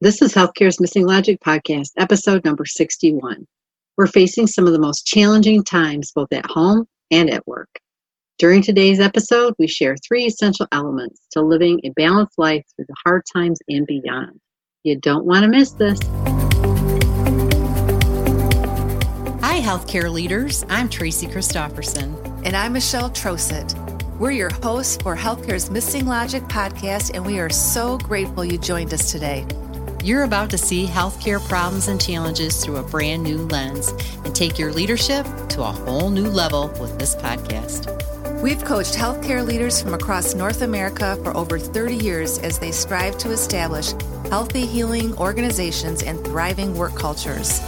This is Healthcare's Missing Logic podcast, episode number 61. We're facing some of the most challenging times both at home and at work. During today's episode, we share three essential elements to living a balanced life through the hard times and beyond. You don't want to miss this. Hi, healthcare leaders. I'm Tracy Christofferson. And I'm Michelle Troseth. We're your hosts for Healthcare's Missing Logic podcast, and we are so grateful you joined us today. You're about to see healthcare problems and challenges through a brand new lens and take your leadership to a whole new level with this podcast. We've coached healthcare leaders from across North America for over 30 years as they strive to establish healthy, healing organizations and thriving work cultures.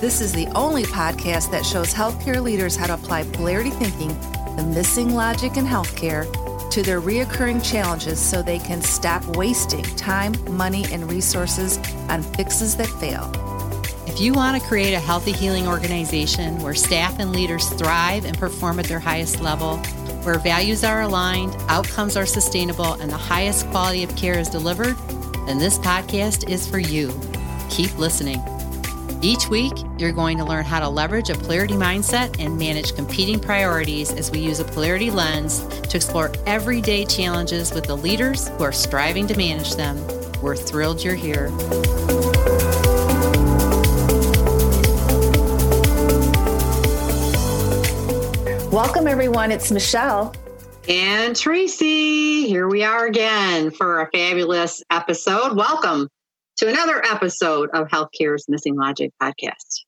This is the only podcast that shows healthcare leaders how to apply polarity thinking, the missing logic in healthcare, to their reoccurring challenges so they can stop wasting time, money, and resources on fixes that fail. If you want to create a healthy healing organization where staff and leaders thrive and perform at their highest level, where values are aligned, outcomes are sustainable, and the highest quality of care is delivered, then this podcast is for you. Keep listening. Each week, you're going to learn how to leverage a polarity mindset and manage competing priorities as we use a polarity lens to explore everyday challenges with the leaders who are striving to manage them. We're thrilled you're here. Welcome, everyone. It's Michelle. And Tracy, here we are again for a fabulous episode. Welcome to another episode of Healthcare's Missing Logic podcast.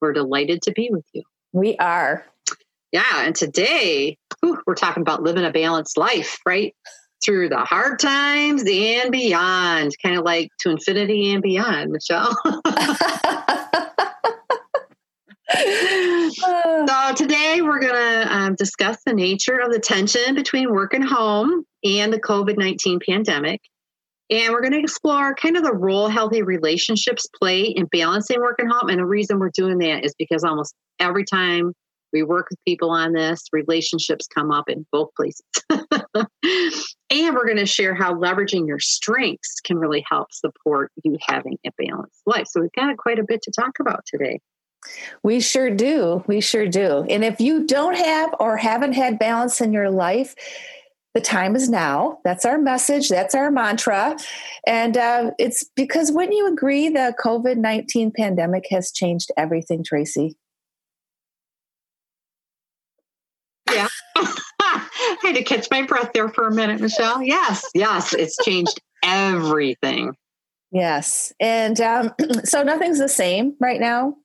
We're delighted to be with you. We are. Yeah, and today whew, we're talking about living a balanced life, right? Through the hard times and beyond, kind of like to infinity and beyond, Michelle. so today we're going to um, discuss the nature of the tension between work and home and the COVID 19 pandemic and we're going to explore kind of the role healthy relationships play in balancing work and home. And the reason we're doing that is because almost every time we work with people on this, relationships come up in both places. and we're going to share how leveraging your strengths can really help support you having a balanced life. So we've got quite a bit to talk about today. We sure do. We sure do. And if you don't have or haven't had balance in your life, the time is now. That's our message. That's our mantra. And uh, it's because wouldn't you agree the COVID 19 pandemic has changed everything, Tracy? Yeah. I had to catch my breath there for a minute, Michelle. Yes, yes, it's changed everything. Yes. And um, so nothing's the same right now.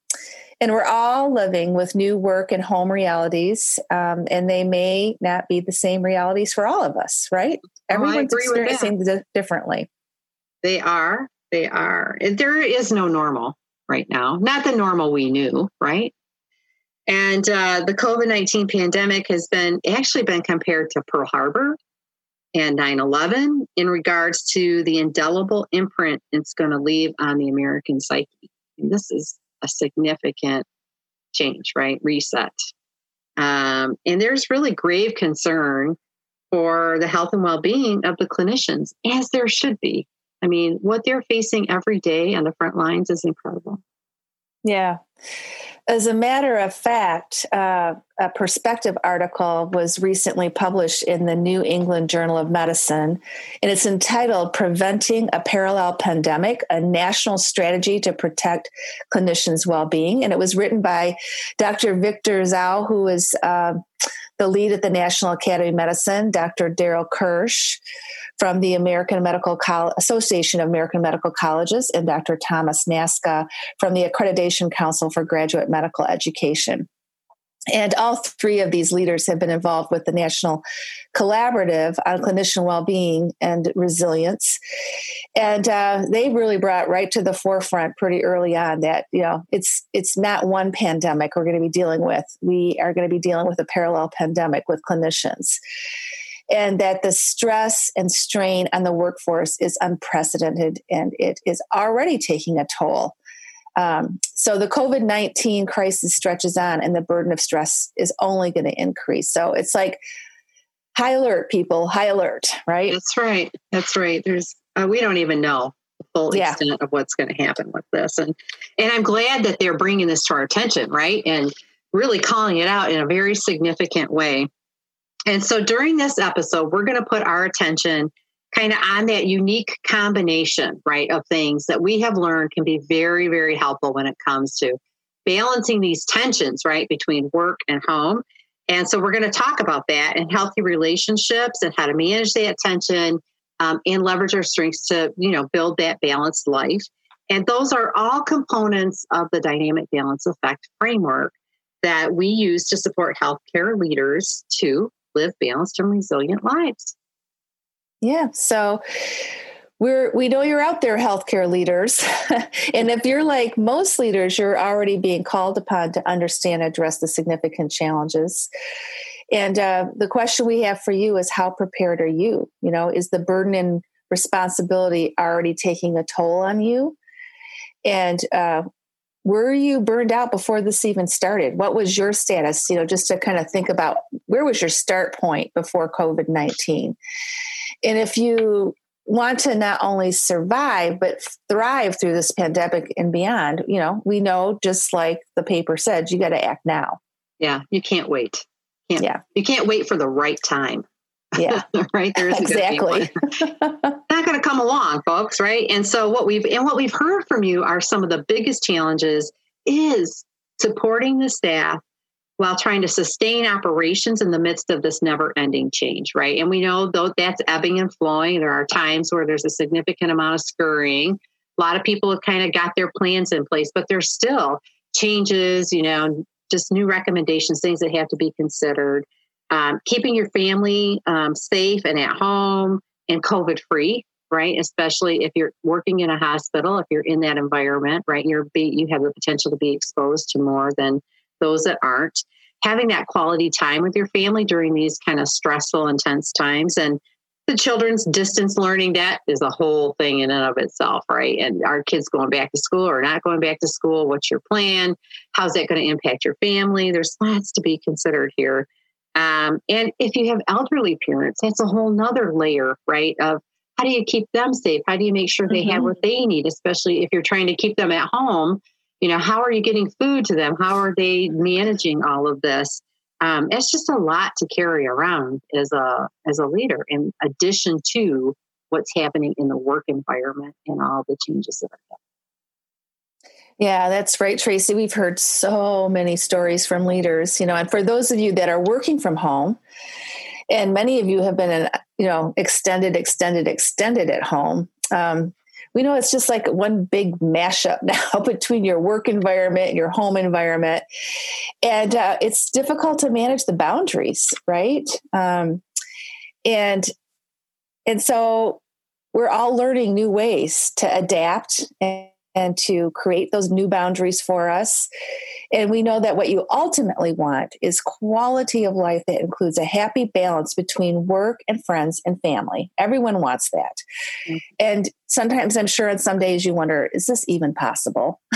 And we're all living with new work and home realities, um, and they may not be the same realities for all of us, right? Oh, Everyone's experiencing it differently. They are. They are. There is no normal right now, not the normal we knew, right? And uh, the COVID 19 pandemic has been actually been compared to Pearl Harbor and 9 11 in regards to the indelible imprint it's going to leave on the American psyche. And this is a significant change, right? Reset. Um, and there's really grave concern for the health and well being of the clinicians, as there should be. I mean, what they're facing every day on the front lines is incredible. Yeah. As a matter of fact, uh, a perspective article was recently published in the New England Journal of Medicine, and it's entitled Preventing a Parallel Pandemic A National Strategy to Protect Clinicians' Well-Being. And it was written by Dr. Victor Dzau, who is uh, the lead at the National Academy of Medicine, Dr. Darrell Kirch from the American Medical Col- Association of American Medical Colleges, and Dr. Thomas Nasca from the Accreditation Council for Graduate Medical Education. And all three of these leaders have been involved with the National Collaborative on Clinician Wellbeing and Resilience. And uh, they really brought right to the forefront pretty early on that, you know, it's it's not one pandemic we're going to be dealing with. We are going to be dealing with a parallel pandemic with clinicians. And that the stress and strain on the workforce is unprecedented and it is already taking a toll um, so the COVID 19 crisis stretches on and the burden of stress is only going to increase. So it's like high alert, people, high alert, right? That's right. That's right. There's, uh, we don't even know the full Yeah. extent of what's going to happen with this. And and I'm glad that they're bringing this to our attention, right? And really calling it out in a very significant way. And so during this episode, we're going to put our attention kind of on that unique combination, right, of things that we have learned can be very, very helpful when it comes to balancing these tensions, right, between work and home. And so we're going to talk about that and healthy relationships and how to manage that tension um, and leverage our strengths to, you know, build that balanced life. And those are all components of the dynamic balance effect framework that we use to support healthcare leaders to live balanced and resilient lives. Yeah. So we're we know you're out there, healthcare leaders. and if you're like most leaders, you're already being called upon to understand and address the significant challenges. And uh, the question we have for you is how prepared are you? You know, is the burden and responsibility already taking a toll on you? And uh, were you burned out before this even started? What was your status? You know, just to kind of think about where was your start point before COVID 19? And if you want to not only survive, but thrive through this pandemic and beyond, you know, we know just like the paper said, you got to act now. Yeah, you can't wait. Can't, Yeah. You can't wait for the right time. Yeah, right? There gonna exactly. to come along, folks, right? And so what we've and what we've heard from you are some of the biggest challenges is supporting the staff while trying to sustain operations in the midst of this never-ending change, right? And we know though that's ebbing and flowing. There are times where there's a significant amount of scurrying. A lot of people have kind of got their plans in place, but there's still changes, you know, just new recommendations, things that have to be considered. Um, keeping your family um, safe and at home and COVID free, right? Especially if you're working in a hospital, if you're in that environment, right? You're be, you have the potential to be exposed to more than those that aren't. Having that quality time with your family during these kind of stressful, intense times, and the children's distance learning that is a whole thing in and of itself, right? And our kids going back to school or not going back to school? What's your plan? How's that going to impact your family? There's lots to be considered here. Um, and if you have elderly parents, that's a whole nother layer, right? Of how do you keep them safe? How do you make sure they have Mhm. what they need, especially if you're trying to keep them at home? You know, how are you getting food to them? How are they managing all of this? Um, it's just a lot to carry around as a as a leader, in addition to what's happening in the work environment and all the changes that are happening. Yeah, that's right, Tracy. We've heard so many stories from leaders, you know, and for those of you that are working from home, and many of you have been in, you know, extended, extended, extended at home. Um, we know it's just like one big mashup now between your work environment and your home environment, and uh, it's difficult to manage the boundaries, right? Um, and and so we're all learning new ways to adapt and, and to create those new boundaries for us. And we know that what you ultimately want is quality of life that includes a happy balance between work and friends and family. Everyone wants that. Mhm. And sometimes I'm sure on some days you wonder, is this even possible?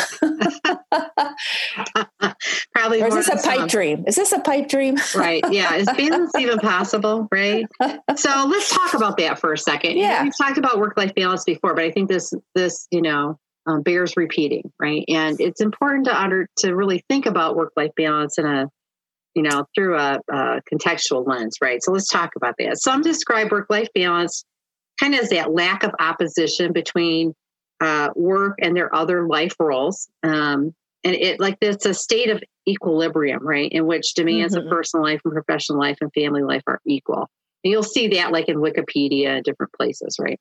Probably or is this a pipe some. dream? Is this a pipe dream? right yeah is balance even possible right so let's talk about that for a second You know, Yeah. we've talked about work-life balance before but i think this this you know um, bears repeating right? And it's important to under to really think about work-life balance in a you know through a, a contextual lens right? So let's talk about that. Some describe work-life balance kind of as that lack of opposition between uh, work and their other life roles. Um, and it like it's a state of equilibrium right? In which demands Mhm. of personal life and professional life and family life are equal. And you'll see that like in wikipedia and different places right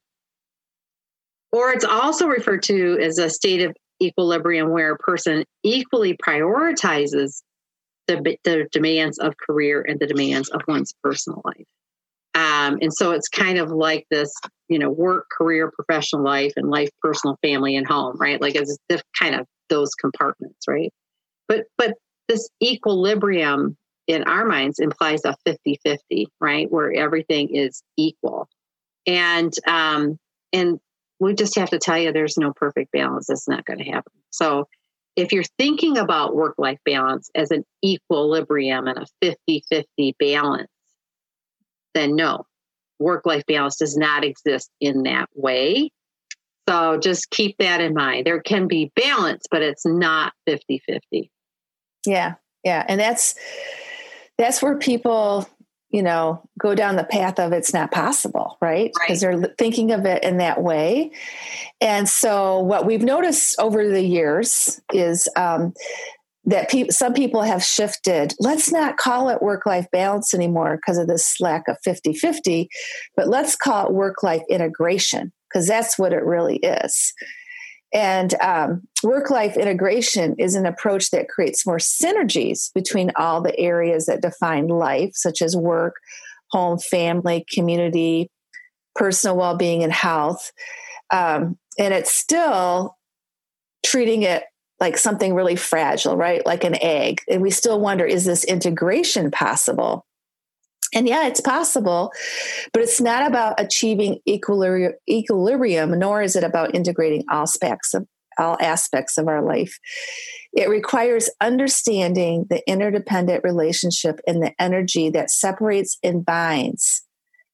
or it's also referred to as a state of equilibrium where a person equally prioritizes the, the demands of career and the demands of one's personal life. Um, and so it's kind of like this you know work career professional life and life personal family and home right? Like it's kind of those compartments right? But but this equilibrium in our minds implies a 50-50 right? Where everything is equal. And um and we just have to tell you there's no perfect balance it's not going to happen so if you're thinking about work life balance as an equilibrium and a 50-50 balance then no work life balance does not exist in that way So just keep that in mind. There can be balance, but it's not 50 50. Yeah. Yeah. And that's, that's where people, you know, go down the path of it's not possible, right? Because right. they're thinking of it in that way. And so what we've noticed over the years is, um, that people some people have shifted let's not call it work life balance anymore because of this lack of 50-50 but let's call it work life integration because that's what it really is and um, work life integration is an approach that creates more synergies between all the areas that define life such as work home family community personal well-being and health um, and it's still treating it like something really fragile, right? Like an egg. And we still wonder is this integration possible? And yeah, it's possible, but it's not about achieving equilibrium, nor is it about integrating all aspects of all aspects of our life. It requires understanding the interdependent relationship and the energy that separates and binds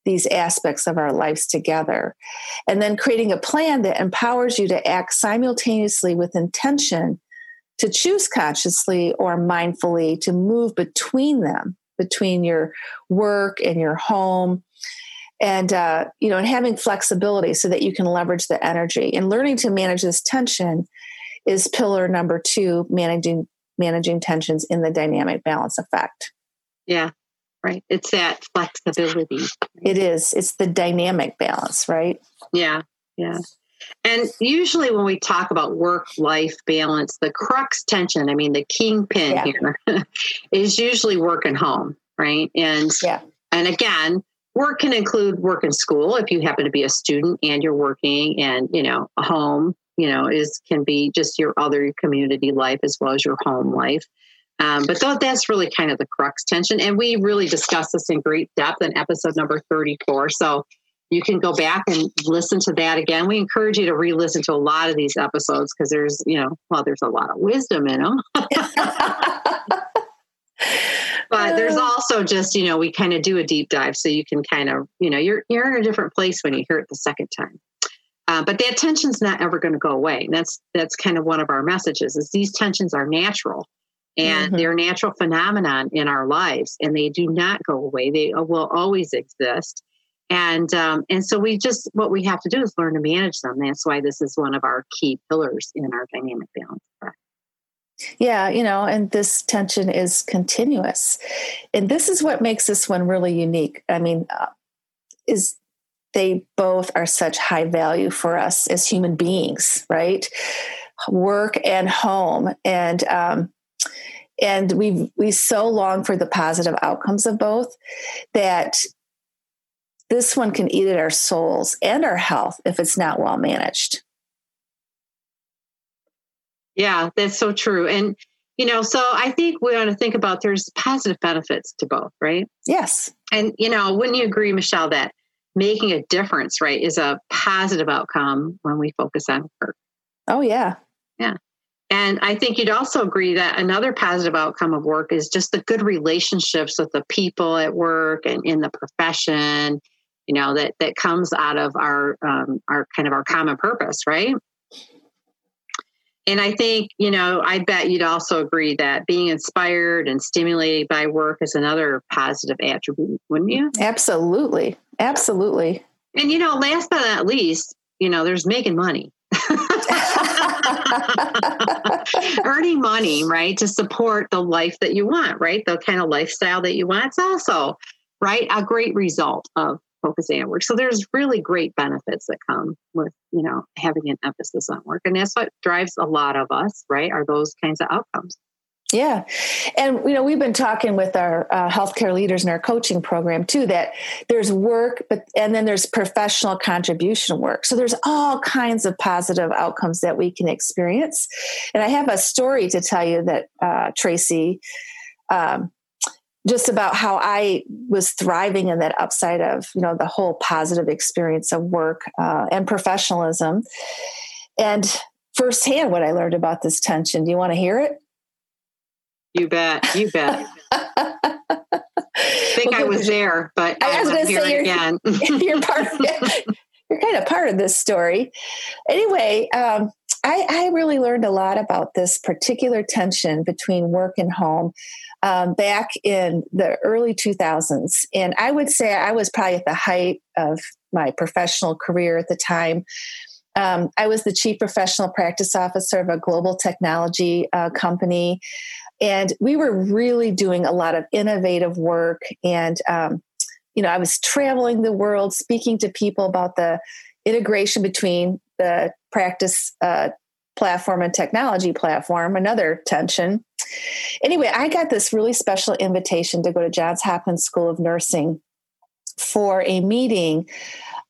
these aspects of our lives together. And then creating a plan that empowers you to act simultaneously with intention to choose consciously or mindfully to move between them, between your work and your home. And, uh, you know, and having flexibility so that you can leverage the energy and learning to manage this tension is pillar number two, managing, managing tensions in the dynamic balance effect. Yeah right? It's that flexibility. It is. It's the dynamic balance, right? Yeah, yeah. And usually, when we talk about work life balance, the crux tension, I mean, the kingpin yeah. here is usually work and home, right? And, yeah. and again, work can include work in school if you happen to be a student and you're working, and, you know, a home, you know, is can be just your other community life as well as your home life. Um, but th- that's really kind of the crux tension. And we really discussed this in great depth in episode number 34. So you can go back and listen to that again. We encourage you to re listen to a lot of these episodes because there's, you know, well, there's a lot of wisdom in them. but there's also just, you know, we kind of do a deep dive so you can kind of, you know, you're, you're in a different place when you hear it the second time. Uh, but that tension's not ever going to go away. And that's that's kind of one of our messages is these tensions are natural and mm-hmm. they're natural phenomenon in our lives and they do not go away they will always exist and um, and so we just what we have to do is learn to manage them. That's why this is one of our key pillars in our dynamic balance. Yeah you know and this tension is continuous. And this is what makes this one really unique. I mean uh, is they both are such high value for us as human beings right? Work and home. And um, and we we so long for the positive outcomes of both that this one can eat at our souls and our health if it's not well managed. Yeah that's so true. And you know so i think we want to think about there's positive benefits to both right? Yes. And you know wouldn't you agree michelle that making a difference right is a positive outcome when we focus on work oh yeah. Yeah. And I think you'd also agree that another positive outcome of work is just the good relationships with the people at work and in the profession, you know, that that comes out of our um, our kind of our common purpose, right? And I think, you know, I bet you'd also agree that being inspired and stimulated by work is another positive attribute, wouldn't you? Absolutely. Absolutely. And, you know, last but not least, you know, there's making money. earning money, right, to support the life that you want, right? The kind of lifestyle that you want. It's also, right, a great result of focusing on work. So there's really great benefits that come with, you know, having an emphasis on work. And that's what drives a lot of us, right? Are those kinds of outcomes. Yeah. And, you know, we've been talking with our uh, healthcare leaders in our coaching program too, that there's work, but, and then there's professional contribution work. So there's all kinds of positive outcomes that we can experience. And I have a story to tell you that, uh, Tracy, um, just about how I was thriving in that upside of, you know, the whole positive experience of work uh, and professionalism. And firsthand, what I learned about this tension. Do you want to hear it? You bet. You bet. I think well, I was there, but I, I was going to say you're, again. you're part of you're kind of part of this story. Anyway, um, I, I, really learned a lot about this particular tension between work and home um, back in the early 2000s. And I would say I was probably at the height of my professional career at the time. Um, I was the chief professional practice officer of a global technology uh, company. And we were really doing a lot of innovative work. And, um, you know, I was traveling the world, speaking to people about the integration between the practice uh, platform and technology platform, another tension. Anyway, I got this really special invitation to go to Johns Hopkins School of Nursing for a meeting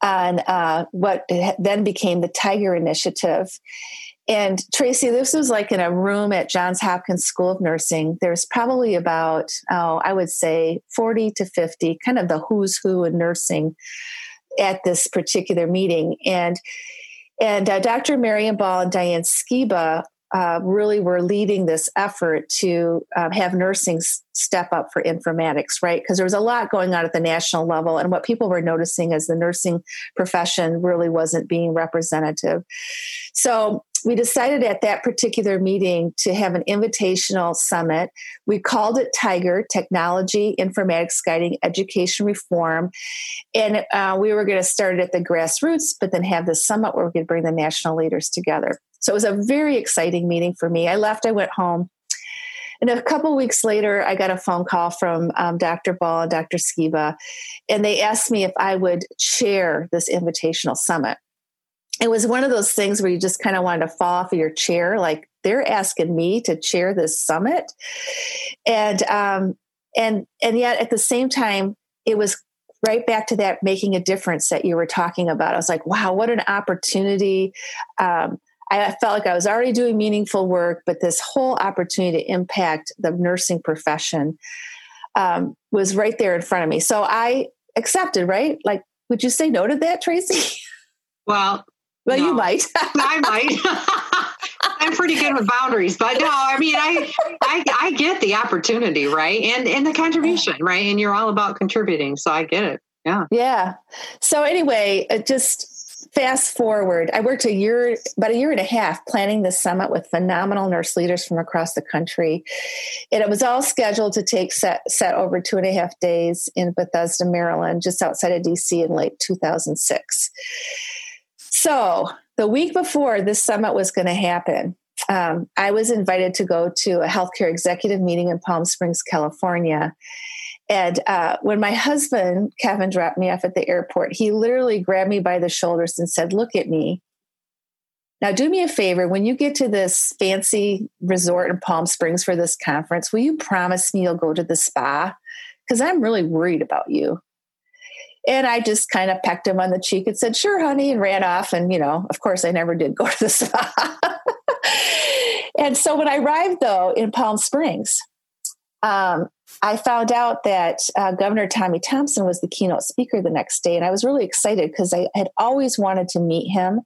on uh, what then became the Tiger Initiative. And Tracy, this was like in a room at Johns Hopkins School of Nursing. There's probably about, oh, I would say 40 to 50, kind of the who's who in nursing at this particular meeting. And and uh, Dr. Marion Ball and Diane Skiba uh, really were leading this effort to um, have nursing step up for informatics, right? Because there was a lot going on at the national level, and what people were noticing is the nursing profession really wasn't being representative. So we decided at that particular meeting to have an invitational summit. We called it Tiger Technology Informatics Guiding Education Reform. And uh, we were going to start it at the grassroots, but then have the summit where we could bring the national leaders together. So it was a very exciting meeting for me. I left, I went home. And a couple weeks later, I got a phone call from um, Dr. Ball and Dr. Skiba, and they asked me if I would chair this invitational summit it was one of those things where you just kind of wanted to fall off of your chair like they're asking me to chair this summit and um and and yet at the same time it was right back to that making a difference that you were talking about i was like wow what an opportunity um, I felt like I was already doing meaningful work, but this whole opportunity to impact the nursing profession um, was right there in front of me. So I accepted, right? Like, would you say no to that, Tracy? Well, well, no. you might. I might. I'm pretty good with boundaries, but no, I mean, I, I, I get the opportunity, right, and and the contribution, right, and you're all about contributing, so I get it. Yeah. Yeah. So anyway, uh, just fast forward. I worked a year, about a year and a half, planning this summit with phenomenal nurse leaders from across the country, and it was all scheduled to take set set over two and a half days in Bethesda, Maryland, just outside of DC in late 2006. So the week before this summit was going to happen, um, I was invited to go to a healthcare executive meeting in Palm Springs, California. And uh, when my husband, Kevin, dropped me off at the airport, he literally grabbed me by the shoulders and said, Look at me. Now, do me a favor when you get to this fancy resort in Palm Springs for this conference, will you promise me you'll go to the spa? Because I'm really worried about you. And I just kind of pecked him on the cheek and said, sure, honey, and ran off. And, you know, of course, I never did go to the spa. and so when I arrived, though, in Palm Springs, um, I found out that uh, Governor Tommy Thompson was the keynote speaker the next day. And I was really excited because I had always wanted to meet him.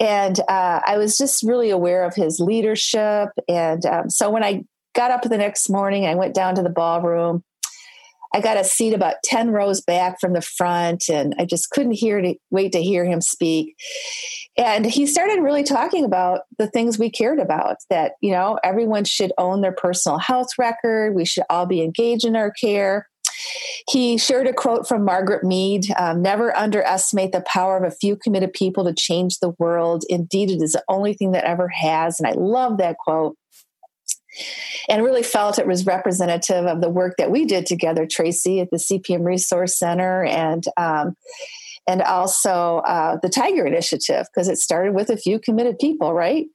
And uh, I was just really aware of his leadership. And um, so when I got up the next morning, I went down to the ballroom I got a seat about 10 rows back from the front, and I just couldn't hear to wait to hear him speak. And he started really talking about the things we cared about that, you know, everyone should own their personal health record, we should all be engaged in our care. He shared a quote from Margaret Mead um, Never underestimate the power of a few committed people to change the world. Indeed, it is the only thing that ever has. And I love that quote and really felt it was representative of the work that we did together, Tracy, at the CPM Resource Center and um, and also uh, the Tiger Initiative because it started with a few committed people, right?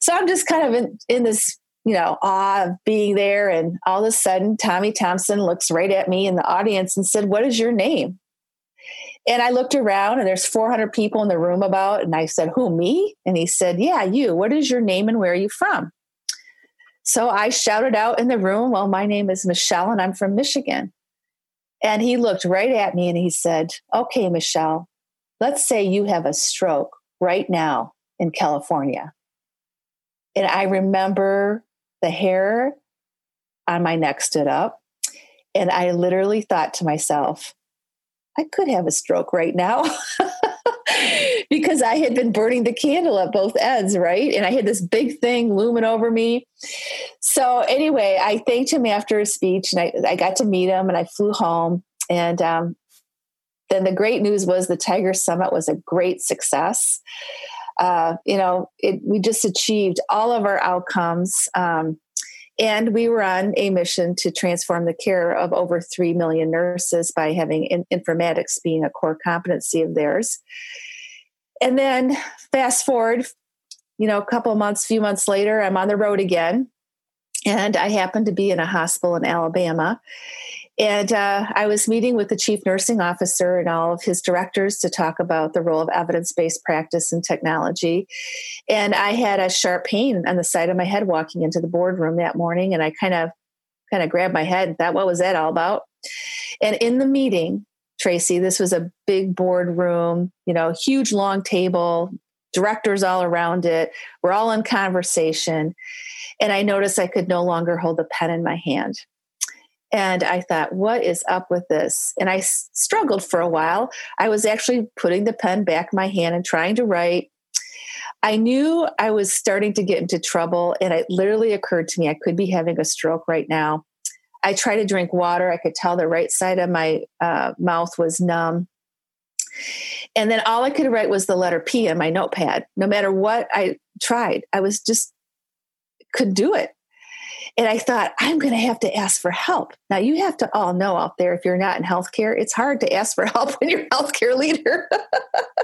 So I'm just kind of in, in this you know awe of being there, and all of a sudden Tommy Thompson looks right at me in the audience and said, "What is your name?" And I looked around and there's 400 people in the room about, and I said, Who, me? And he said, Yeah, you. What is your name and where are you from? So I shouted out in the room, Well, my name is Michelle and I'm from Michigan. And he looked right at me and he said, Okay, Michelle, let's say you have a stroke right now in California. And I remember the hair on my neck stood up. And I literally thought to myself, I could have a stroke right now. because I had been burning the candle at both ends, right? And I had this big thing looming over me. So, anyway, I thanked him after his speech and I, I got to meet him and I flew home. And um, then the great news was the Tiger Summit was a great success. Uh, you know, it, we just achieved all of our outcomes. Um, and we were on a mission to transform the care of over 3 million nurses by having in- informatics being a core competency of theirs. And then fast forward, you know, a couple months, few months later, I'm on the road again. And I happened to be in a hospital in Alabama. And uh, I was meeting with the chief nursing officer and all of his directors to talk about the role of evidence based practice and technology. And I had a sharp pain on the side of my head walking into the boardroom that morning. And I kind of kind of grabbed my head and thought, what was that all about? And in the meeting, Tracy, this was a big boardroom, you know, huge long table, directors all around it. We're all in conversation. And I noticed I could no longer hold the pen in my hand. And I thought, what is up with this? And I struggled for a while. I was actually putting the pen back in my hand and trying to write. I knew I was starting to get into trouble, and it literally occurred to me I could be having a stroke right now. I tried to drink water. I could tell the right side of my uh, mouth was numb. And then all I could write was the letter P on my notepad. No matter what I tried, I was just could do it. And I thought, I'm going to have to ask for help. Now, you have to all know out there, if you're not in healthcare, it's hard to ask for help when you're a healthcare leader.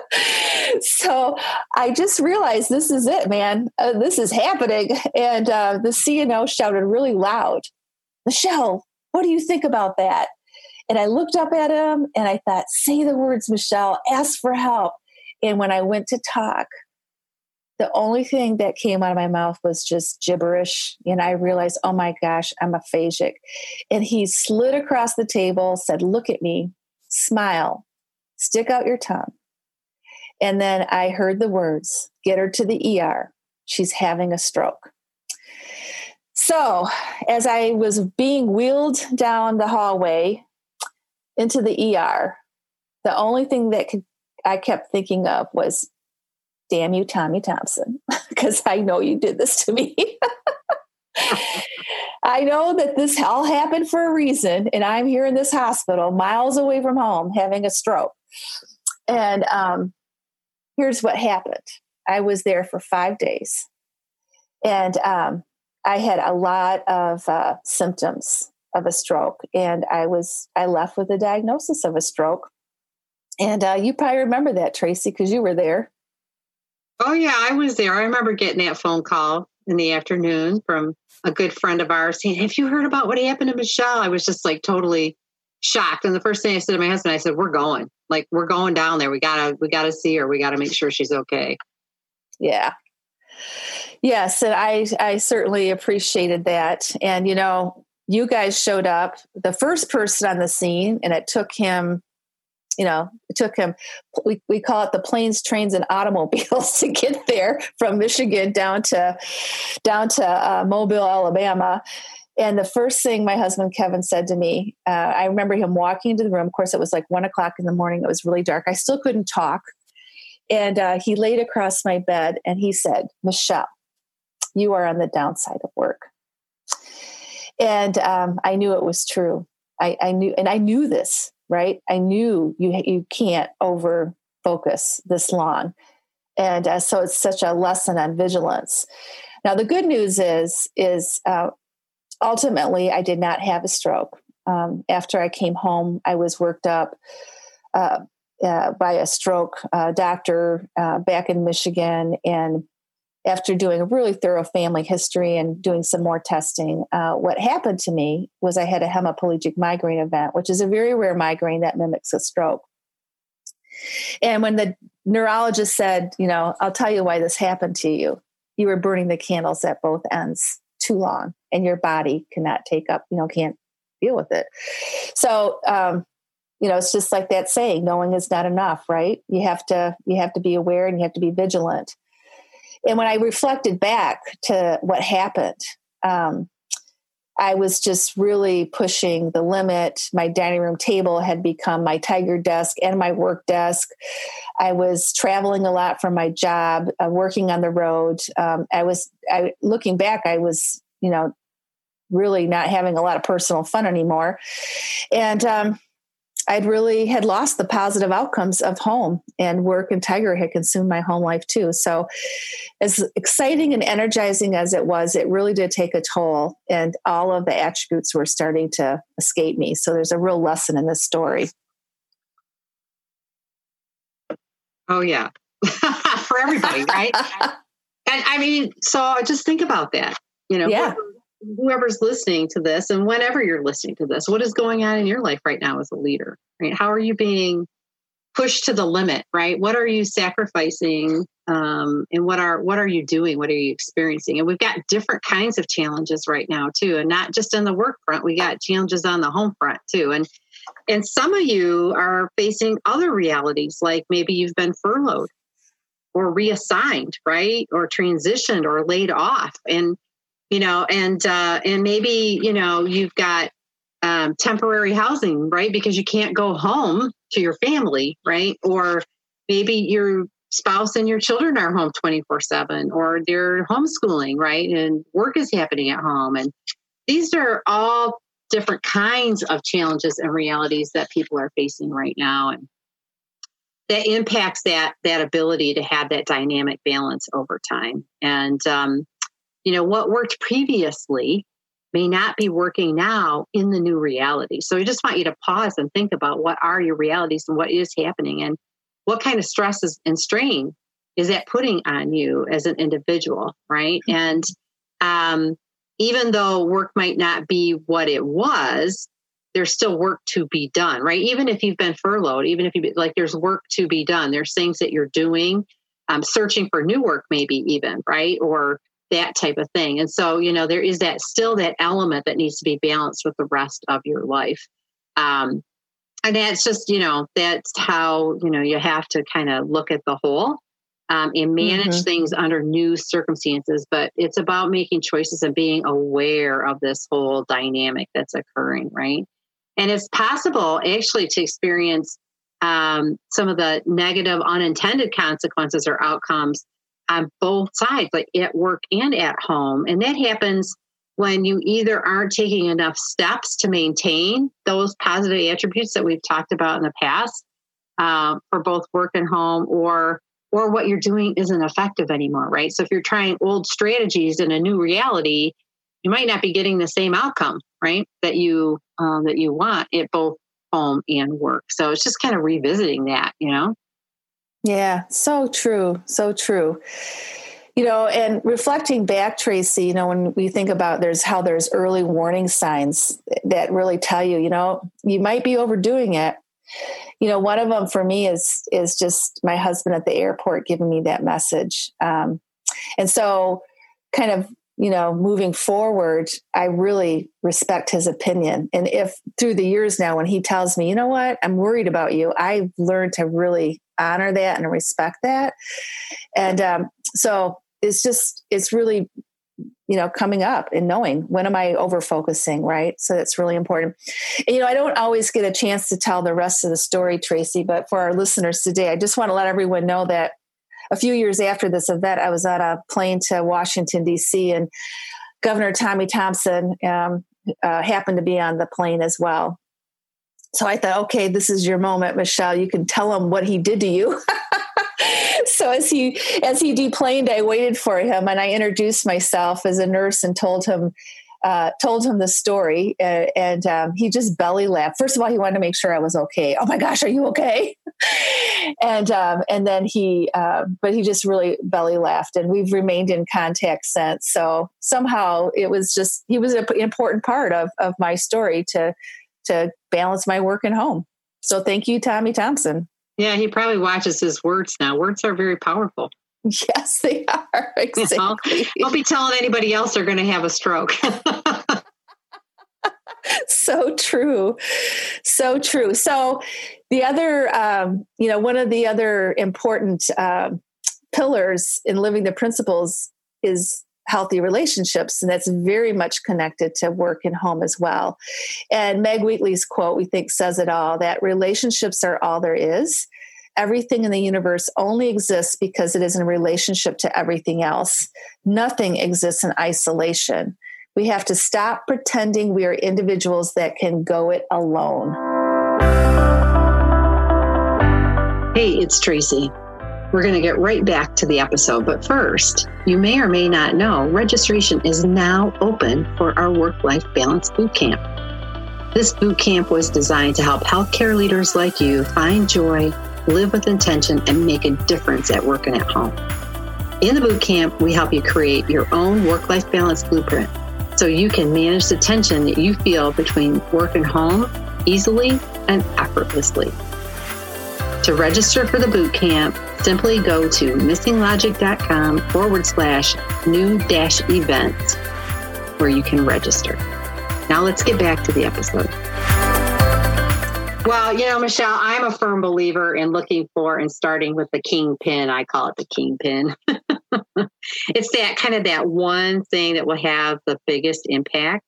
so I just realized this is it, man. Uh, this is happening. And uh, the CNO shouted really loud, Michelle, what do you think about that? And I looked up at him and I thought, say the words, Michelle, ask for help. And when I went to talk, the only thing that came out of my mouth was just gibberish. And I realized, oh my gosh, I'm aphasic. And he slid across the table, said, Look at me, smile, stick out your tongue. And then I heard the words, Get her to the ER. She's having a stroke. So, as I was being wheeled down the hallway into the ER, the only thing that could, I kept thinking of was damn you, Tommy Thompson, because I know you did this to me. I know that this all happened for a reason, and I'm here in this hospital, miles away from home, having a stroke. And um, here's what happened I was there for five days, and um, I had a lot of uh, symptoms of a stroke, and I was I left with a diagnosis of a stroke. And uh, you probably remember that, Tracy, because you were there. Oh yeah, I was there. I remember getting that phone call in the afternoon from a good friend of ours saying, "Have you heard about what happened to Michelle?" I was just like totally shocked. And the first thing I said to my husband, I said, "We're going. Like we're going down there. We gotta we gotta see her. We gotta make sure she's okay." Yeah. Yes, and I I certainly appreciated that. And you know, you guys showed up, the first person on the scene, and it took him you know, it took him, we, we call it the planes, trains, and automobiles to get there from Michigan down to, down to uh, Mobile, Alabama. And the first thing my husband Kevin said to me, uh, I remember him walking into the room. Of course, it was like one o'clock in the morning. It was really dark. I still couldn't talk. And uh, he laid across my bed and he said, Michelle, you are on the downside of work. And um, I knew it was true. I, I knew, and I knew this right? I knew you you can't over focus this long, and uh, so it's such a lesson on vigilance. Now the good news is is uh, ultimately I did not have a stroke. Um, after I came home, I was worked up. Uh, uh, by a stroke uh, doctor uh, back in Michigan, and after doing a really thorough family history and doing some more testing, uh, what happened to me was I had a hemiplegic migraine event, which is a very rare migraine that mimics a stroke. And when the neurologist said, you know, I'll tell you why this happened to you, you were burning the candles at both ends too long, and your body cannot take up, you know, can't deal with it. So, um, you know, it's just like that saying, knowing is not enough, right? You have to, you have to be aware and you have to be vigilant. And when I reflected back to what happened, um, I was just really pushing the limit. My dining room table had become my tiger desk and my work desk. I was traveling a lot for my job, uh, working on the road. Um, I was, I, looking back, I was, you know, really not having a lot of personal fun anymore. And um, I'd really had lost the positive outcomes of home and work and Tiger had consumed my home life too. So as exciting and energizing as it was, it really did take a toll and all of the attributes were starting to escape me. So there's a real lesson in this story. Oh yeah. For everybody, right? and I mean, so just think about that. You know, yeah whoever's listening to this and whenever you're listening to this, what is going on in your life right now as a leader, right? How are you being pushed to the limit, right? What are you sacrificing? Um, and what are what are you doing? What are you experiencing? And we've got different kinds of challenges right now too, and not just in the work front. We got challenges on the home front too, and and some of you are facing other realities, like maybe you've been furloughed or reassigned, right, or transitioned or laid off, and you know, and uh, and maybe you know you've got um, temporary housing, right? Because you can't go home to your family, right? Or maybe your spouse and your children are home 24 7 or they're homeschooling, right? And work is happening at home. And these are all different kinds of challenges and realities that people are facing right now. And that impacts that that ability to have that dynamic balance over time. And um, you know what worked previously may not be working now in the new reality. So i just want you to pause and think about what are your realities and what is happening and what kind of stresses and strain is that putting on you as an individual right? Mm-hmm. and um, even though work might not be what it was there's still work to be done right? Even if you've been furloughed even if you like there's work to be done there's things that you're doing um, searching for new work maybe even right? Or that type of thing. And so, you know, there is that still that element that needs to be balanced with the rest of your life. Um, and that's just, you know, that's how, you know, you have to kind of look at the whole um, and manage mm-hmm. things under new circumstances. But it's about making choices and being aware of this whole dynamic that's occurring, right? And it's possible actually to experience um, some of the negative unintended consequences or outcomes on both sides, like at work and at home. And that happens when you either aren't taking enough steps to maintain those positive attributes that we've talked about in the past uh, for both work and home, or or what you're doing isn't effective anymore, right? So if you're trying old strategies in a new reality, you might not be getting the same outcome, right? That you um, that you want at both home and work. So it's just kind of revisiting that, you know. Yeah, so true. So true. You know, and reflecting back, Tracy, you know, when we think about there's how there's early warning signs that really tell you, you know, you might be overdoing it. You know, one of them for me is is just my husband at the airport giving me that message. Um, and so, kind of you know, moving forward, I really respect his opinion. And if through the years now, when he tells me, you know what, I'm worried about you, I've learned to really honor that and respect that. And um, so it's just, it's really, you know, coming up and knowing when am I over focusing, right? So that's really important. And, you know, I don't always get a chance to tell the rest of the story, Tracy, but for our listeners today, I just want to let everyone know that a few years after this event, I was on a plane to Washington, D.C., and Governor Tommy Thompson um, uh, happened to be on the plane as well. So I thought, okay, this is your moment, Michelle. You can tell him what he did to you. so as he as he deplaned, I waited for him and I introduced myself as a nurse and told him uh, told him the story, uh, and um, he just belly laughed. First of all, he wanted to make sure I was okay. Oh my gosh, are you okay? and um, and then he, uh, but he just really belly laughed, and we've remained in contact since. So somehow it was just he was an important part of of my story to to balance my work and home. So thank you, Tommy Thompson. Yeah, he probably watches his words now. Words are very powerful. Yes, they are. Exactly. You know, don't be telling anybody else they're going to have a stroke. so true. So true. So, the other, um, you know, one of the other important um, pillars in living the principles is healthy relationships, and that's very much connected to work and home as well. And Meg Wheatley's quote, we think, says it all that relationships are all there is. Everything in the universe only exists because it is in relationship to everything else. Nothing exists in isolation. We have to stop pretending we are individuals that can go it alone. Hey, it's Tracy. We're going to get right back to the episode, but first, you may or may not know registration is now open for our work life balance boot camp. This boot camp was designed to help healthcare leaders like you find joy, live with intention, and make a difference at work and at home. In the boot camp, we help you create your own work life balance blueprint so you can manage the tension that you feel between work and home easily and effortlessly. To register for the boot camp, simply go to missinglogic.com forward slash new dash events where you can register. Now let's get back to the episode. Well, you know, Michelle, I'm a firm believer in looking for and starting with the kingpin. I call it the kingpin. it's that kind of that one thing that will have the biggest impact.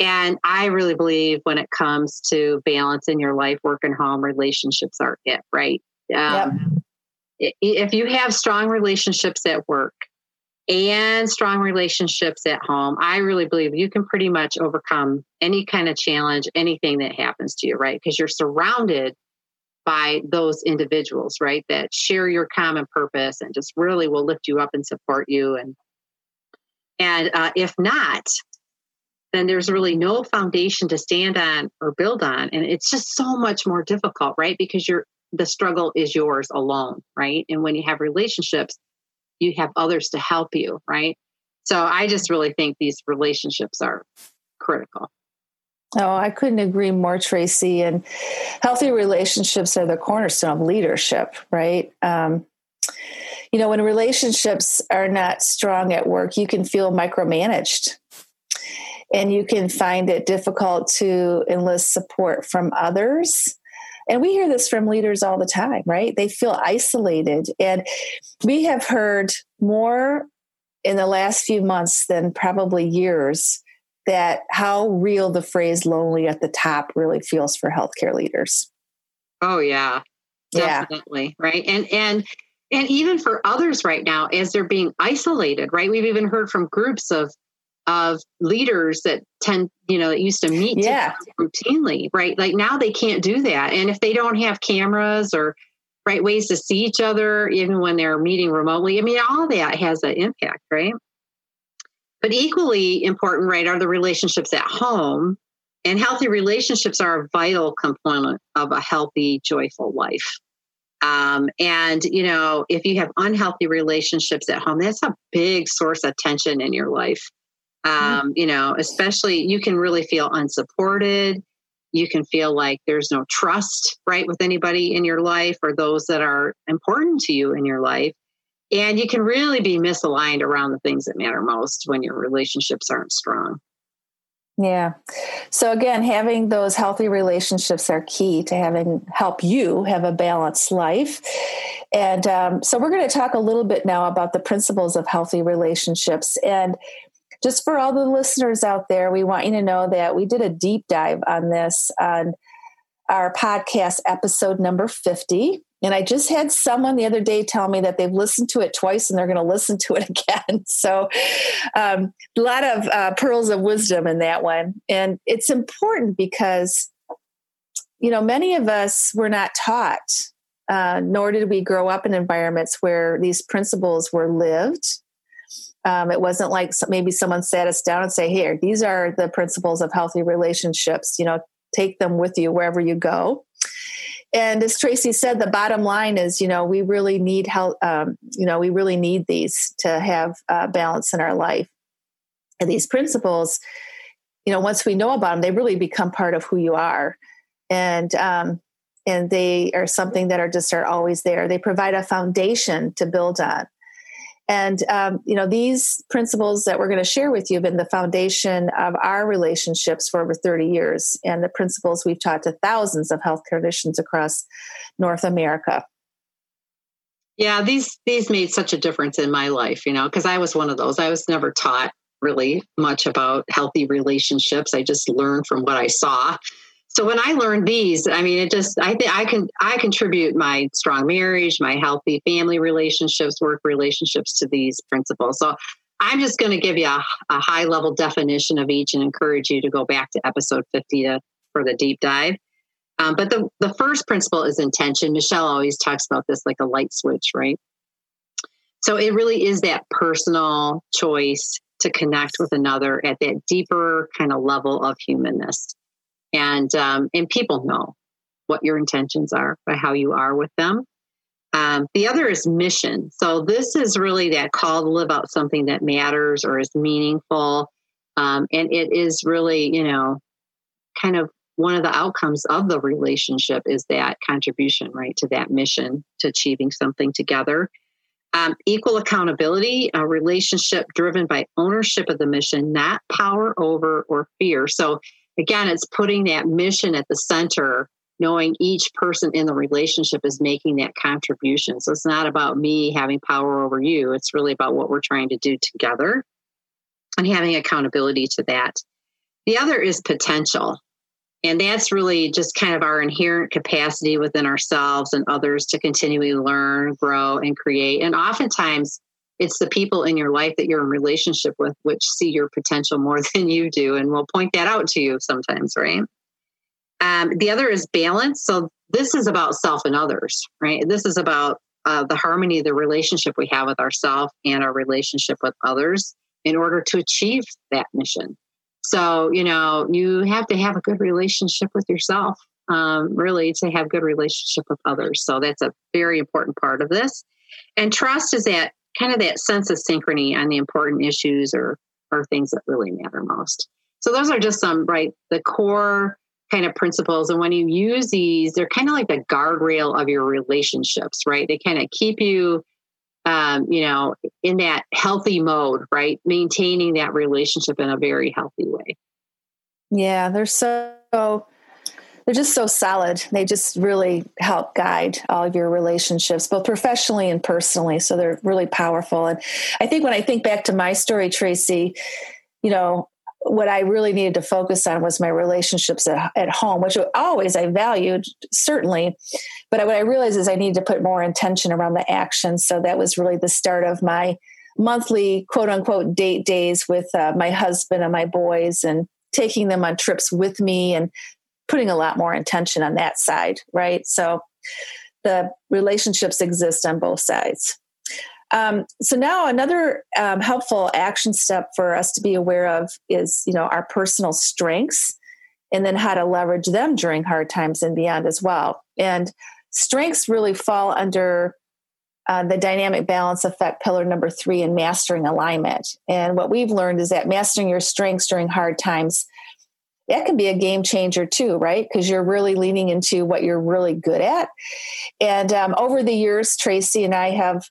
And I really believe when it comes to balance in your life, work and home, relationships are it, right? Um, yep. If you have strong relationships at work and strong relationships at home, I really believe you can pretty much overcome any kind of challenge, anything that happens to you, right? Because you're surrounded by those individuals, right? That share your common purpose and just really will lift you up and support you. And and uh, if not, then there's really no foundation to stand on or build on, and it's just so much more difficult, right? Because you're the struggle is yours alone, right? And when you have relationships, you have others to help you, right? So I just really think these relationships are critical. Oh, I couldn't agree more, Tracy. And healthy relationships are the cornerstone of leadership, right? Um, you know, when relationships are not strong at work, you can feel micromanaged and you can find it difficult to enlist support from others and we hear this from leaders all the time, right? They feel isolated. And we have heard more in the last few months than probably years that how real the phrase lonely at the top really feels for healthcare leaders. Oh yeah. Definitely. Yeah. Right. And and and even for others right now as they're being isolated, right? We've even heard from groups of of leaders that tend, you know, that used to meet yeah. routinely, right? Like now they can't do that. And if they don't have cameras or right ways to see each other, even when they're meeting remotely, I mean, all that has an impact, right? But equally important, right, are the relationships at home. And healthy relationships are a vital component of a healthy, joyful life. Um, and, you know, if you have unhealthy relationships at home, that's a big source of tension in your life. Um, you know especially you can really feel unsupported you can feel like there's no trust right with anybody in your life or those that are important to you in your life and you can really be misaligned around the things that matter most when your relationships aren't strong yeah. So again, having those healthy relationships are key to having help you have a balanced life. And um, so we're going to talk a little bit now about the principles of healthy relationships. And just for all the listeners out there, we want you to know that we did a deep dive on this on our podcast episode number 50. And I just had someone the other day tell me that they've listened to it twice and they're going to listen to it again. So, um, a lot of uh, pearls of wisdom in that one. And it's important because, you know, many of us were not taught, uh, nor did we grow up in environments where these principles were lived um, it wasn't like maybe someone sat us down and say, "Here, these are the principles of healthy relationships. You know, take them with you wherever you go." And as Tracy said, the bottom line is, you know, we really need help. Um, you know, we really need these to have uh, balance in our life. And these principles, you know, once we know about them, they really become part of who you are, and um, and they are something that are just are always there. They provide a foundation to build on. And, um, you know, these principles that we're going to share with you have been the foundation of our relationships for over 30 years and the principles we've taught to thousands of health clinicians across North America. Yeah, these these made such a difference in my life, you know, because I was one of those. I was never taught really much about healthy relationships. I just learned from what I saw. So when I learned these, I mean, it just I think I can I contribute my strong marriage, my healthy family relationships, work relationships to these principles. So I'm just going to give you a, a high level definition of each and encourage you to go back to episode 50 to, for the deep dive. Um, but the, the first principle is intention. Michelle always talks about this like a light switch, right? So it really is that personal choice to connect with another at that deeper kind of level of humanness. And um, and people know what your intentions are by how you are with them. Um, the other is mission. So this is really that call to live out something that matters or is meaningful. Um, and it is really, you know, kind of one of the outcomes of the relationship is that contribution, right, to that mission, to achieving something together. Um, equal accountability, a relationship driven by ownership of the mission, not power over or fear. So, again, it's putting that mission at the center, knowing each person in the relationship is making that contribution. So, it's not about me having power over you, it's really about what we're trying to do together and having accountability to that. The other is potential. And that's really just kind of our inherent capacity within ourselves and others to continually learn, grow, and create. And oftentimes, it's the people in your life that you're in relationship with which see your potential more than you do and will point that out to you sometimes, right? Um, the other is balance. So this is about self and others, right? This is about uh, the harmony the relationship we have with ourselves and our relationship with others in order to achieve that mission. So, you know, you have to have a good relationship with yourself, um, really, to have good relationship with others. So that's a very important part of this. And trust is that kind of that sense of synchrony on the important issues or or things that really matter most. So those are just some right the core kind of principles. And when you use these, they're kind of like the guardrail of your relationships, right? They kind of keep you um, you know, in that healthy mode, right? Maintaining that relationship in a very healthy way. Yeah, they're so they're just so solid. They just really help guide all of your relationships, both professionally and personally. So they're really powerful. And I think when I think back to my story, Tracy, you know, what I really needed to focus on was my relationships at, at home, which always I valued, certainly. But what I realized is I needed to put more intention around the action. So that was really the start of my monthly quote unquote date days with uh, my husband and my boys and taking them on trips with me and putting a lot more intention on that side, right? So the relationships exist on both sides. Um, so now another um, helpful action step for us to be aware of is, you know, our personal strengths and then how to leverage them during hard times and beyond as well. And strengths really fall under uh, the dynamic balance effect pillar number three in mastering alignment. And what we've learned is that mastering your strengths during hard times that can be a game changer too, right? Because you're really leaning into what you're really good at. And um, over the years, Tracy and I have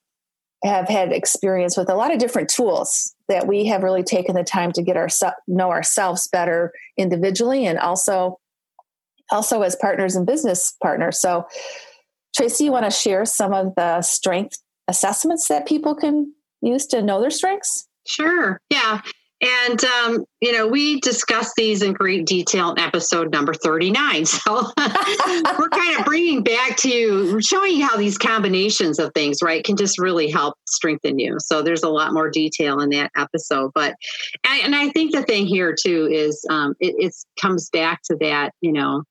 have had experience with a lot of different tools that we have really taken the time to get our know ourselves better individually and also also as partners and business partners. So Tracy, you want to share some of the strength assessments that people can use to know their strengths? Sure. Yeah. And, um, you know, we discussed these in great detail in episode number 39. So we're kind of bringing back to you, showing you how these combinations of things, right, can just really help strengthen you. So there's a lot more detail in that episode. But, and I think the thing here too is um, it comes back to that, you know,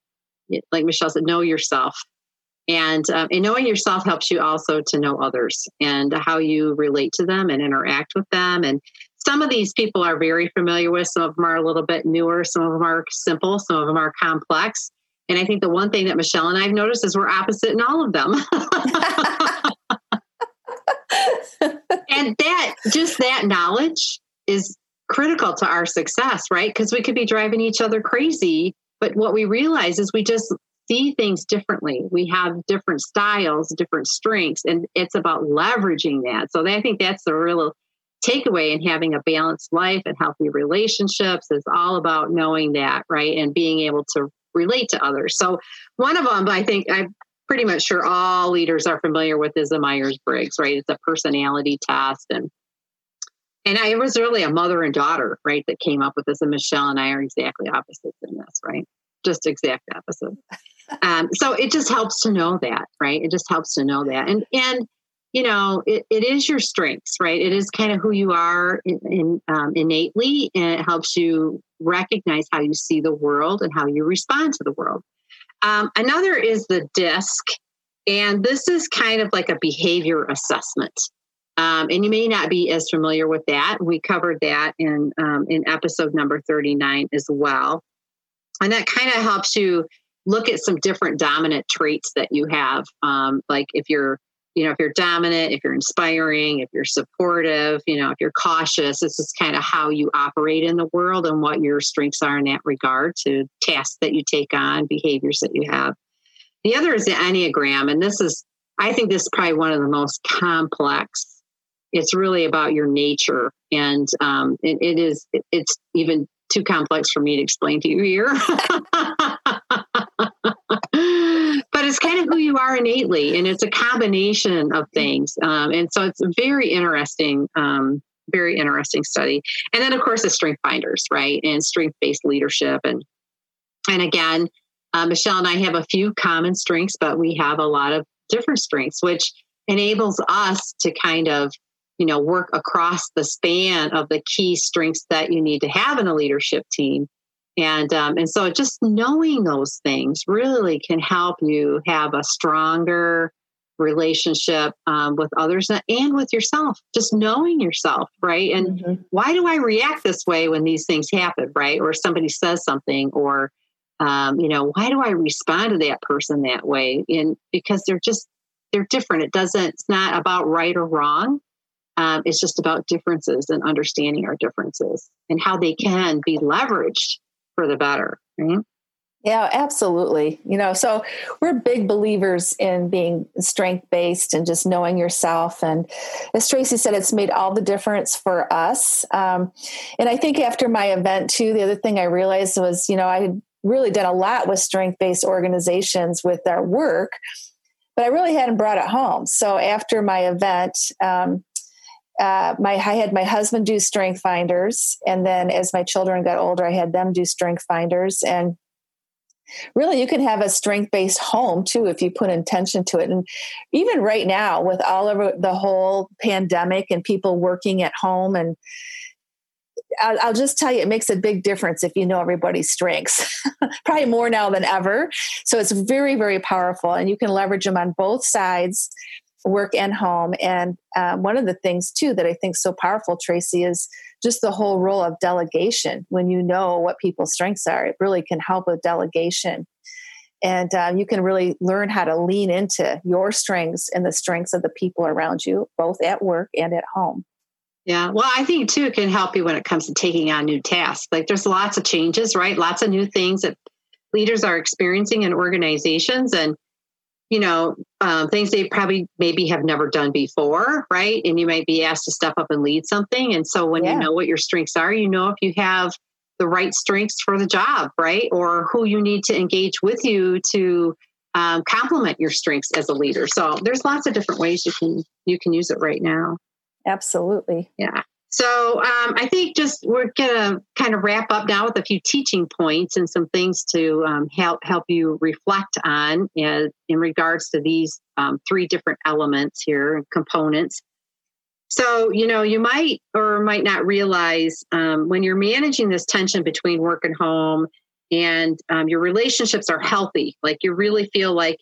like Michelle said, know yourself. And, um, and knowing yourself helps you also to know others and how you relate to them and interact with them and some of these people are very familiar with. Some of them are a little bit newer. Some of them are simple. Some of them are complex. And I think the one thing that Michelle and I have noticed is we're opposite in all of them. and that, just that knowledge is critical to our success, right? Because we could be driving each other crazy. But what we realize is we just see things differently. We have different styles, different strengths, and it's about leveraging that. So I think that's the real takeaway in having a balanced life and healthy relationships is all about knowing that, right? And being able to relate to others. So one of them, I think I'm pretty much sure all leaders are familiar with is the Myers Briggs, right? It's a personality test. And and I was really a mother and daughter, right, that came up with this. And Michelle and I are exactly opposites in this, right? Just exact opposite. Um, so it just helps to know that, right? It just helps to know that. And and you know, it, it is your strengths, right? It is kind of who you are in, in um, innately, and it helps you recognize how you see the world and how you respond to the world. Um, another is the DISC, and this is kind of like a behavior assessment. Um, and you may not be as familiar with that. We covered that in um, in episode number 39 as well. And that kind of helps you look at some different dominant traits that you have. Um, like if you're, you know, if you're dominant, if you're inspiring, if you're supportive, you know, if you're cautious, this is kind of how you operate in the world and what your strengths are in that regard to tasks that you take on, behaviors that you have. The other is the Enneagram. And this is, I think this is probably one of the most complex it's really about your nature and um, it, it is it's even too complex for me to explain to you here but it's kind of who you are innately and it's a combination of things. Um, and so it's a very interesting um, very interesting study. And then of course the strength finders right? And strength based leadership. And and again uh, michelle and i have a few common strengths but we have a lot of different strengths which enables us to kind of you know work across the span of the key strengths that you need to have in a leadership team and um, and so just knowing those things really can help you have a stronger relationship um, with others and with yourself just knowing yourself right? And mm-hmm. why do i react this way when these things happen right? Or somebody says something or um, you know why do i respond to that person that way? And because they're just they're different. It doesn't it's not about right or wrong. Um, it's just about differences and understanding our differences and how they can be leveraged for the better. Right? Yeah, absolutely. You know, so we're big believers in being strength based and just knowing yourself. And as Tracy said, it's made all the difference for us. Um, and I think after my event, too, the other thing I realized was, you know, I had really done a lot with strength based organizations with their work, but I really hadn't brought it home. So after my event, um, uh, my I had my husband do strength finders, and then as my children got older, I had them do strength finders. And really, you can have a strength based home too if you put intention to it. And even right now, with all of the whole pandemic and people working at home, and I'll, I'll just tell you, it makes a big difference if you know everybody's strengths. Probably more now than ever. So it's very, very powerful, and you can leverage them on both sides work and home. And um, one of the things, too, that I think so powerful, Tracy, is just the whole role of delegation. When you know what people's strengths are, it really can help with delegation. And uh, you can really learn how to lean into your strengths and the strengths of the people around you, both at work and at home. Yeah, well, I think too it can help you when it comes to taking on new tasks. Like there's lots of changes, right? Lots of new things that leaders are experiencing in organizations. And you know, um, things they probably maybe have never done before, right? And you might be asked to step up and lead something. And so when yeah. you know what your strengths are, you know if you have the right strengths for the job, right? Or who you need to engage with you to um, complement your strengths as a leader. So there's lots of different ways you can you can use it right now. Absolutely. Yeah. So um, I think just we're gonna kind of wrap up now with a few teaching points and some things to um, help help you reflect on in, in regards to these um, three different elements here, components. So you know you might or might not realize um, when you're managing this tension between work and home, and um, your relationships are healthy, like you really feel like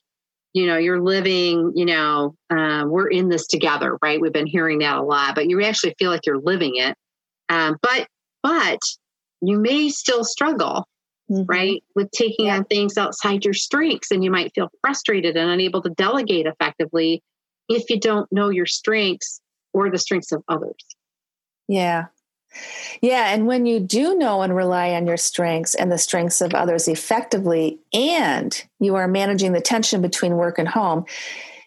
you know you're living you know uh, we're in this together right we've been hearing that a lot but you actually feel like you're living it um, but but you may still struggle mm-hmm. right with taking yeah. on things outside your strengths and you might feel frustrated and unable to delegate effectively if you don't know your strengths or the strengths of others yeah yeah, and when you do know and rely on your strengths and the strengths of others effectively, and you are managing the tension between work and home,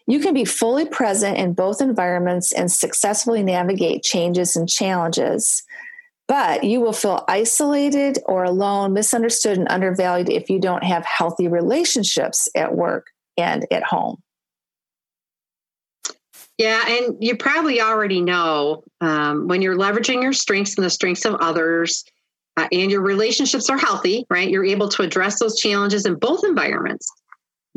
you can be fully present in both environments and successfully navigate changes and challenges. But you will feel isolated or alone, misunderstood, and undervalued if you don't have healthy relationships at work and at home. Yeah, and you probably already know um, when you're leveraging your strengths and the strengths of others, uh, and your relationships are healthy, right? You're able to address those challenges in both environments.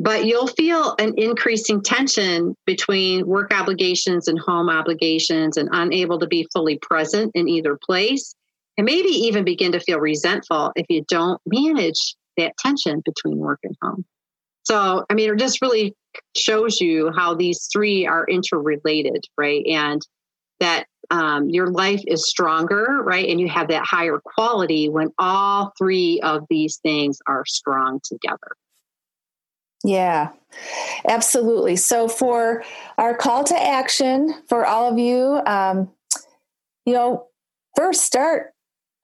But you'll feel an increasing tension between work obligations and home obligations and unable to be fully present in either place. And maybe even begin to feel resentful if you don't manage that tension between work and home. So, I mean, it just really shows you how these three are interrelated, right? And that um, your life is stronger, right? And you have that higher quality when all three of these things are strong together. Yeah, absolutely. So, for our call to action for all of you, um, you know, first start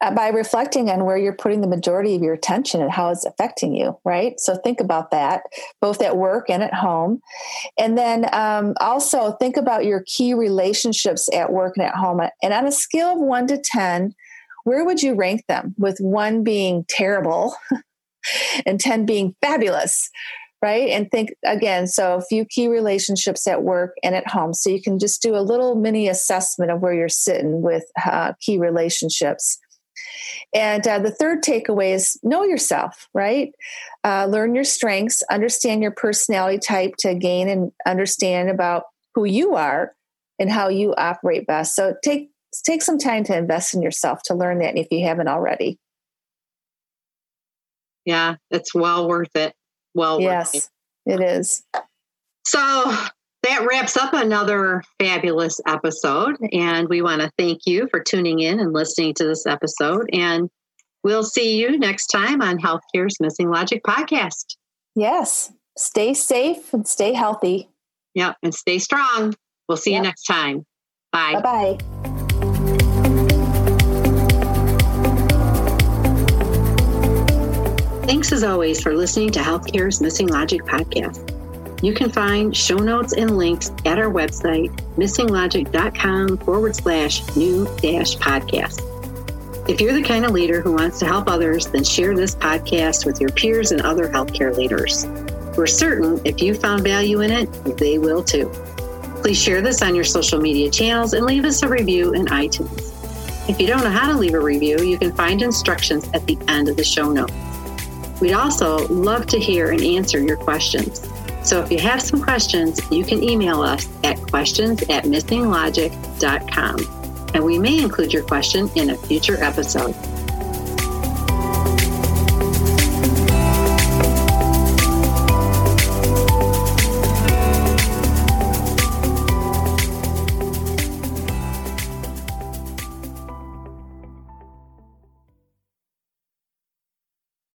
by reflecting on where you're putting the majority of your attention and how it's affecting you, right? So think about that, both at work and at home. And then um, also think about your key relationships at work and at home. And on a scale of one to 10, where would you rank them? With one being terrible and 10 being fabulous, right? And think again, so a few key relationships at work and at home. So you can just do a little mini assessment of where you're sitting with uh, key relationships. And uh, the third takeaway is know yourself, right? Uh, learn your strengths, understand your personality type to gain and understand about who you are and how you operate best. So take take some time to invest in yourself to learn that if you haven't already. Yeah, it's well worth it. Well, yes, it. it is. So that wraps up another fabulous episode. And we want to thank you for tuning in and listening to this episode. And we'll see you next time on Healthcare's Missing Logic podcast. Yes. Stay safe and stay healthy. Yep. And stay strong. We'll see yep. you next time. Bye. Bye bye. Thanks as always for listening to Healthcare's Missing Logic podcast. You can find show notes and links at our website, missinglogic.com forward slash new dash podcast. If you're the kind of leader who wants to help others, then share this podcast with your peers and other healthcare leaders. We're certain if you found value in it, they will too. Please share this on your social media channels and leave us a review in iTunes. If you don't know how to leave a review, you can find instructions at the end of the show notes. We'd also love to hear and answer your questions. So if you have some questions, you can email us at questions at missinglogic.com. And we may include your question in a future episode.